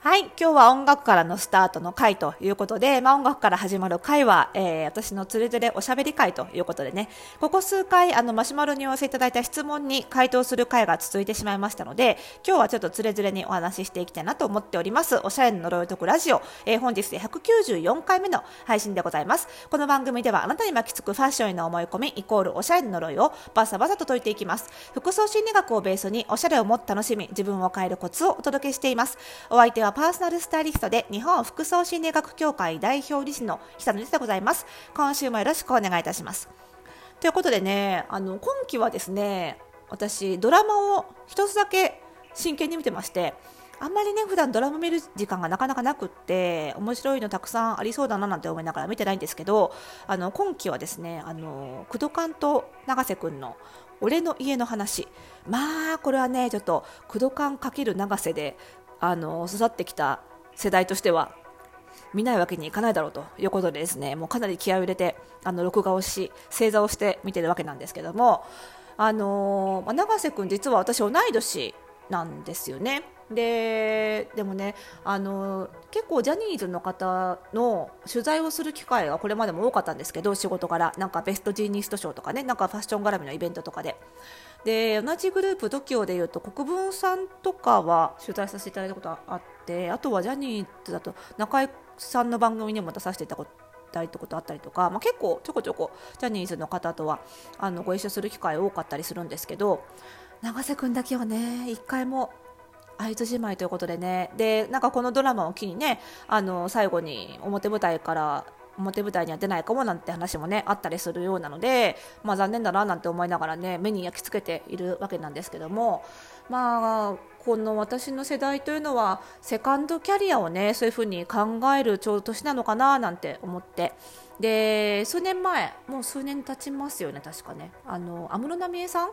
はい、今日は音楽からのスタートの回ということで、まあ、音楽から始まる回は、えー、私のつれづれおしゃべり会ということでね、ここ数回、あの、マシュマロにお寄せいただいた質問に回答する回が続いてしまいましたので、今日はちょっとつれづれにお話ししていきたいなと思っております。おしゃれの呪いを解くラジオ、えー、本日で194回目の配信でございます。この番組では、あなたに巻きつくファッションへの思い込み、イコールおしゃれの呪いをバサバサと解いていきます。服装心理学をベースに、おしゃれをもっと楽しみ、自分を変えるコツをお届けしています。お相手はパーソナルスタイリストで日本服装心理学協会代表理事の久野でございます。今週もよろしくお願いいたします。ということでね、あの今期はですね、私ドラマを一つだけ真剣に見てまして、あんまりね普段ドラマ見る時間がなかなかなくって面白いのたくさんありそうだななんて思いながら見てないんですけどあの今期はですねあの工藤館と永瀬君の俺の家の話まあこれはねちょっと工藤館×永瀬であの刺さってきた世代としては見ないわけにいかないだろうということでですねもうかなり気合を入れてあの録画をし正座をして見てるわけなんですけどもあのー、永瀬君実は私同い年なんですよね。ででもねあの結構ジャニーズの方の取材をする機会がこれまでも多かったんですけど仕事からなんかベストジーニスト賞とかねなんかファッション絡みのイベントとかでで同じグループ TOKIO でいうと国分さんとかは取材させていただいたことあってあとはジャニーズだと中居さんの番組にも出させていたことたりとことあったりとか、まあ、結構ちょこちょこジャニーズの方とはあのご一緒する機会多かったりするんですけど永瀬君だけはね一回も会津じまいということでね。でなんかこのドラマを機にねあの最後に表舞台から表舞台には出ないかもなんて話もねあったりするようなので、まあ、残念だななんて思いながらね目に焼き付けているわけなんですけども。まあこの私の世代というのはセカンドキャリアをねそういうふうに考えるちょうど年なのかななんて思って。で数年前もう数年経ちますよね確かね。あの安室奈美恵さん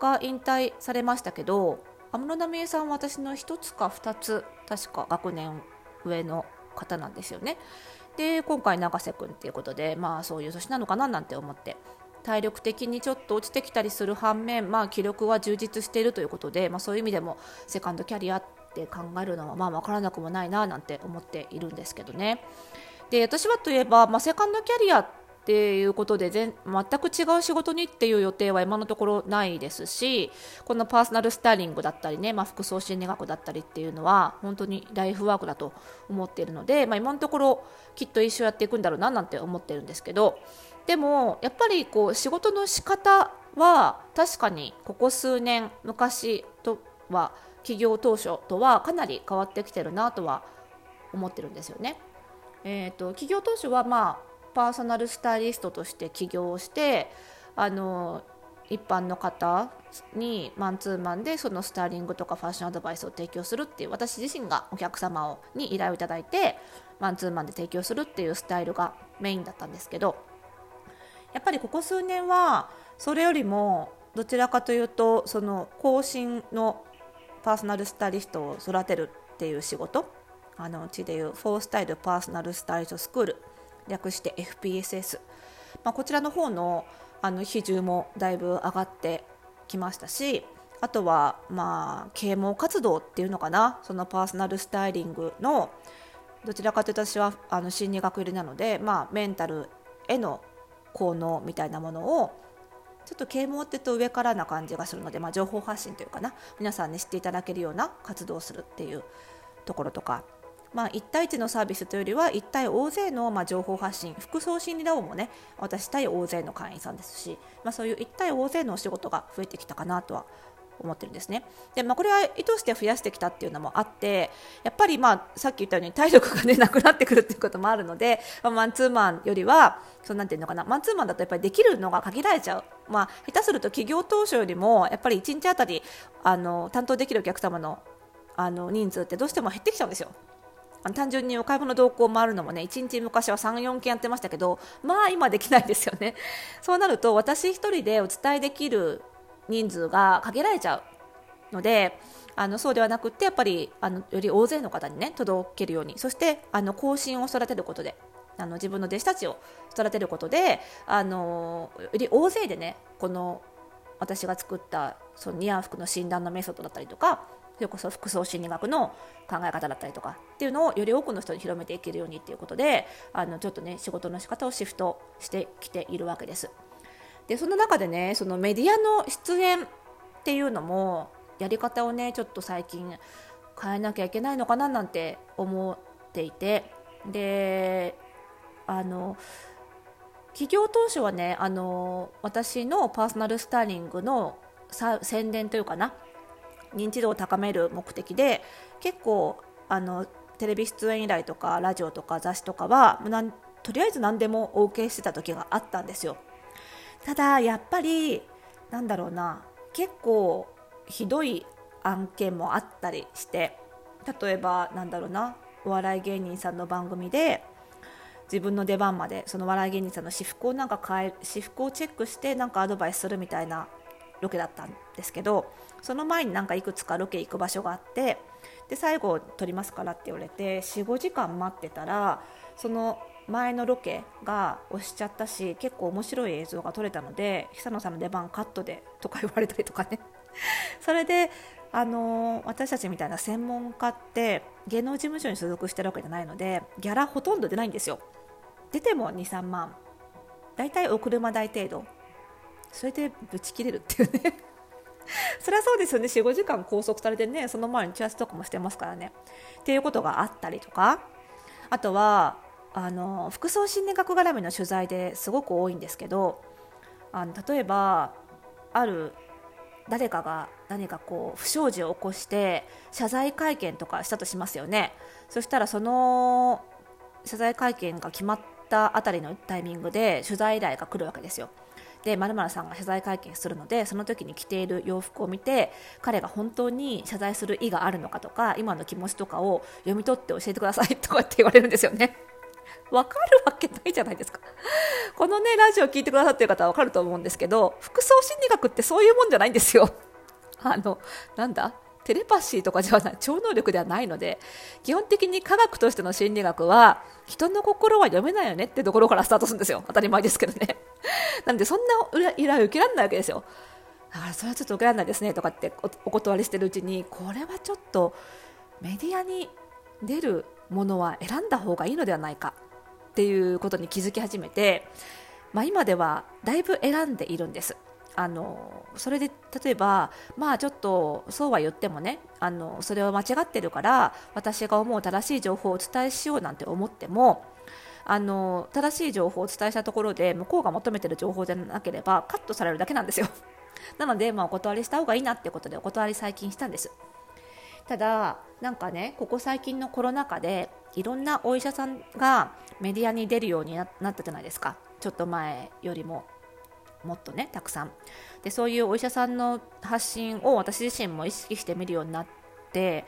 が引退されましたけど安室奈美恵さんは私の1つか2つ確か学年上の方なんですよね。で今回永瀬君っていうことでまあそういう年なのかななんて思って体力的にちょっと落ちてきたりする反面、まあ、気力は充実しているということで、まあ、そういう意味でもセカンドキャリアって考えるのはまあ分からなくもないななんて思っているんですけどね。で私はといえば、まあ、セカンドキャリアっていうことで全全く違う仕事にっていう予定は今のところないですしこのパーソナルスタイリングだったりね、まあ、服装心理学だったりっていうのは本当にライフワークだと思っているので、まあ、今のところきっと一生やっていくんだろうななんて思ってるんですけどでもやっぱりこう仕事の仕方は確かにここ数年昔とは企業当初とはかなり変わってきてるなとは思ってるんですよね。えーと、と企業当初はまあパーソナルスタイリストとして起業してあの一般の方にマンツーマンでそのスタイリングとかファッションアドバイスを提供するっていう私自身がお客様をに依頼をいただいてマンツーマンで提供するっていうスタイルがメインだったんですけど。やっぱりここ数年はそれよりもどちらかというとその後進のパーソナルスタイリストを育てるっていう仕事。あのうちでいうフォースタイルパーソナルスタイリストスクール略して FPSS、まあ、こちらの方のあの比重もだいぶ上がってきましたしあとはまあ啓蒙活動っていうのかな？そのパーソナルスタイリングのどちらかというと私はあの心理学入りなので、まあ、メンタルへの効能みたいなものをちょっと啓蒙って言うと上からな感じがするので、まあ、情報発信というかな？皆さんに知っていただけるような活動をするっていうところとか。まあ、1対1のサービスというよりは1対大勢のまあ情報発信服装心理ラボもね私対大勢の会員さんですし、まあ、そういう1対大勢のお仕事が増えてきたかなとは思ってるんですねで、まあ、これは意図して増やしてきたっていうのもあってやっぱりまあさっき言ったように体力が、ね、なくなってくるっていうこともあるので、まあ、マンツーマンよりはそうなんていうのかなマンツーマンだとやっぱりできるのが限られちゃう、まあ、下手すると企業当初よりもやっぱり1日あたりあの担当できるお客様のあの人数ってどうしても減ってきちゃうんですよ。単純にお買い物同行回るのもね1日昔は3、4件やってましたけどまあ今できないですよね。そうなると私1人でお伝えできる人数が限られちゃうのであのそうではなくてやっぱりあのより大勢の方にね届けるようにそしてあの後進を育てることであの自分の弟子たちを育てることであのより大勢でねこの私が作ったそのニア服の診断のメソッドだったりとかそれこそ服装心理学の考え方だったりとかっていうのをより多くの人に広めていけるようにっていうことであのちょっとね仕事の仕方をシフトしてきているわけです。でその中でねそのメディアの出演っていうのもやり方をねちょっと最近変えなきゃいけないのかななんて思っていてであの企業当初はねあの私のパーソナルスタイリングの宣伝というかな認知度を高める目的で結構あのテレビ出演依頼とかラジオとか雑誌とかはとりあえず何でもお受けしてた時があったんですよ。ただやっぱりなんだろうな結構ひどい案件もあったりして例えばなんだろうなお笑い芸人さんの番組で自分の出番までその笑い芸人さんの私服をなんか変え私服をチェックしてなんかアドバイスするみたいなロケだったんですけどその前になんかいくつかロケ行く場所があってで最後撮りますからって言われて45時間待ってたらその前のロケが押しちゃったし結構面白い映像が撮れたので久野さんの出番カットでとか言われたりとかね。それであの私たちみたいな専門家って芸能事務所に所属してるわけじゃないのでギャラほとんど出ないんですよ。出ても23万。大体お車代程度。それでブチ切れるっていうね。そりゃそうですよね。45時間拘束されてねその前に打ち合わせとかもしてますからね。っていうことがあったりとか。あとはあの服装心理学絡みの取材ですごく多いんですけどあの例えばある誰かが何かこう不祥事を起こして謝罪会見とかしたとしますよね。そしたらその謝罪会見が決まったあたりのタイミングで取材依頼が来るわけですよ。で〇〇さんが謝罪会見するのでその時に着ている洋服を見て彼が本当に謝罪する意があるのかとか今の気持ちとかを読み取って教えてください とかって言われるんですよね。わかるわけないじゃないですか。このね、ラジオ聞いてくださってる方はわかると思うんですけど、服装心理学ってそういうもんじゃないんですよ。あの、なんだ？テレパシーとかではない、超能力ではないので、基本的に科学としての心理学は、人の心は読めないよねってところからスタートするんですよ。当たり前ですけどね。なんで、そんな依頼受けられないわけですよ。だからそれはちょっと受けられないですねとかってお断りしてるうちに、これはちょっとメディアに出るものは選んだ方がいいのではないかっていうことに気づき始めて、まあ、今ではだいぶ選んでいるんです。あのそれで例えば、まあ、ちょっとそうは言ってもねあのそれは間違ってるから私が思う正しい情報をお伝えしようなんて思ってもあの正しい情報をお伝えしたところで向こうが求めてる情報じゃなければカットされるだけなんですよ。なので、まあ、お断りした方がいいなってことでお断り最近したんです。ただなんかねここ最近のコロナ禍でいろんなお医者さんがメディアに出るようになったじゃないですか。ちょっと前よりも。もっとねたくさんでそういうお医者さんの発信を私自身も意識してみるようになって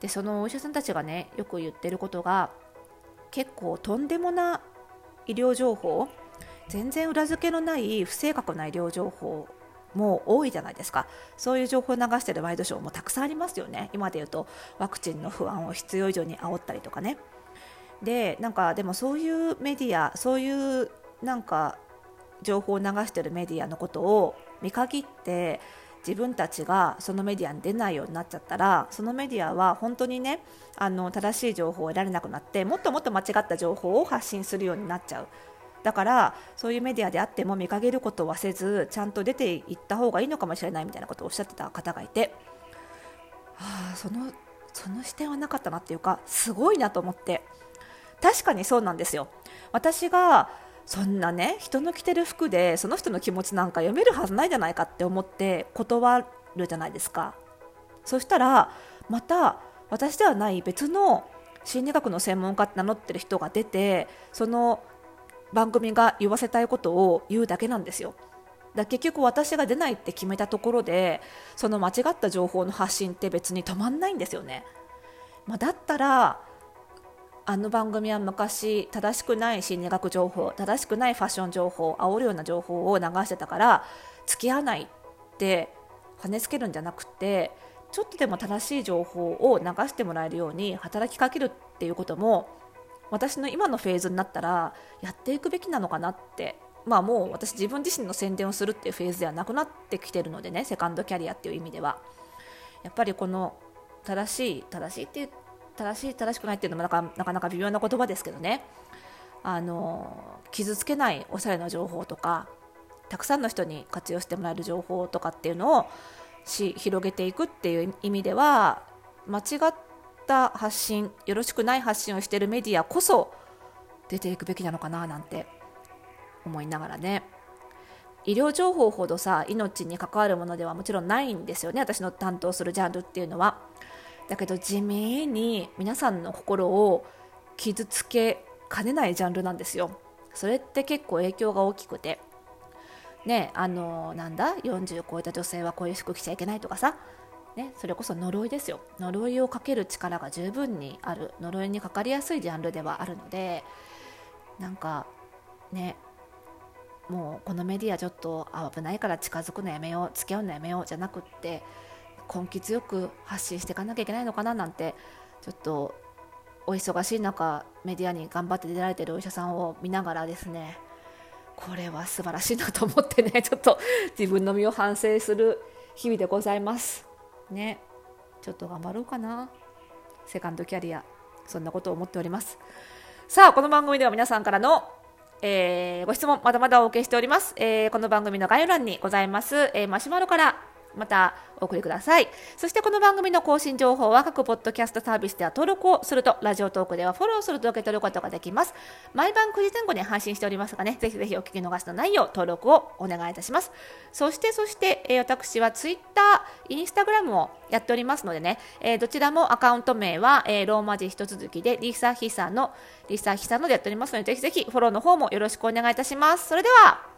でそのお医者さんたちがねよく言ってることが結構とんでもな医療情報全然裏付けのない不正確な医療情報も多いじゃないですか。そういう情報を流してるワイドショーもたくさんありますよね。今で言うとワクチンの不安を必要以上に煽ったりとかね。でなんかでもそういうメディアそういうなんか情報を流してるメディアのことを見限って自分たちがそのメディアに出ないようになっちゃったらそのメディアは本当にねあの正しい情報を得られなくなってもっともっと間違った情報を発信するようになっちゃう。だからそういうメディアであっても見限ることはせずちゃんと出ていった方がいいのかもしれないみたいなことをおっしゃってた方がいて、はあ、そのその視点はなかったなっていうかすごいなと思って。確かにそうなんですよ。私がそんなね人の着てる服でその人の気持ちなんか読めるはずないじゃないかって思って断るじゃないですか。そしたらまた私ではない別の心理学の専門家って名乗ってる人が出てその番組が言わせたいことを言うだけなんですよ。だ結局私が出ないって決めたところでその間違った情報の発信って別に止まんないんですよね、まあ、だったらあの番組は昔正しくない心理学情報正しくないファッション情報煽るような情報を流してたから付き合わないって跳ねつけるんじゃなくてちょっとでも正しい情報を流してもらえるように働きかけるっていうことも私の今のフェーズになったらやっていくべきなのかなって。まあもう私自分自身の宣伝をするっていうフェーズではなくなってきてるのでねセカンドキャリアっていう意味では。やっぱりこの正しい正しいって正しい正しくないっていうのもなかなかなか微妙な言葉ですけどね。あの傷つけないおしゃれな情報とかたくさんの人に活用してもらえる情報とかっていうのをし広げていくっていう意味では間違った発信よろしくない発信をしているメディアこそ出ていくべきなのかななんて思いながらね。医療情報ほどさ命に関わるものではもちろんないんですよね私の担当するジャンルっていうのは。だけど地味に皆さんの心を傷つけかねないジャンルなんですよ。それって結構影響が大きくて。ねあのなんだ？40超えた女性はこういう服着ちゃいけないとかさ。ね、それこそ呪いですよ。呪いをかける力が十分にある。呪いにかかりやすいジャンルではあるので。なんかねもうこのメディアちょっと危ないから近づくのやめよう付き合うのやめようじゃなくって根気強く発信していかなきゃいけないのかななんてちょっとお忙しい中メディアに頑張って出られてるお医者さんを見ながらですねこれは素晴らしいなと思ってね ちょっと自分の身を反省する日々でございます。ね。ちょっと頑張ろうかな。セカンドキャリアそんなことを思っております。さあこの番組では皆さんからのえー、ご質問まだまだお受けしております、えー、この番組の概要欄にございます、えー、マシュマロからまたお送りください。そしてこの番組の更新情報は各ポッドキャストサービスでは登録をすると、ラジオトークではフォローすると受け取ることができます。毎晩9時前後に配信しておりますがね、ぜひぜひお聞き逃しのないよう登録をお願いいたします。そして、そして、えー、私はツイッター、インスタグラムをやっておりますのでね、えー、どちらもアカウント名は、えー、ローマ字一続きで、リサヒサの、リサヒサのでやっておりますので、ぜひぜひフォローの方もよろしくお願いいたします。それでは、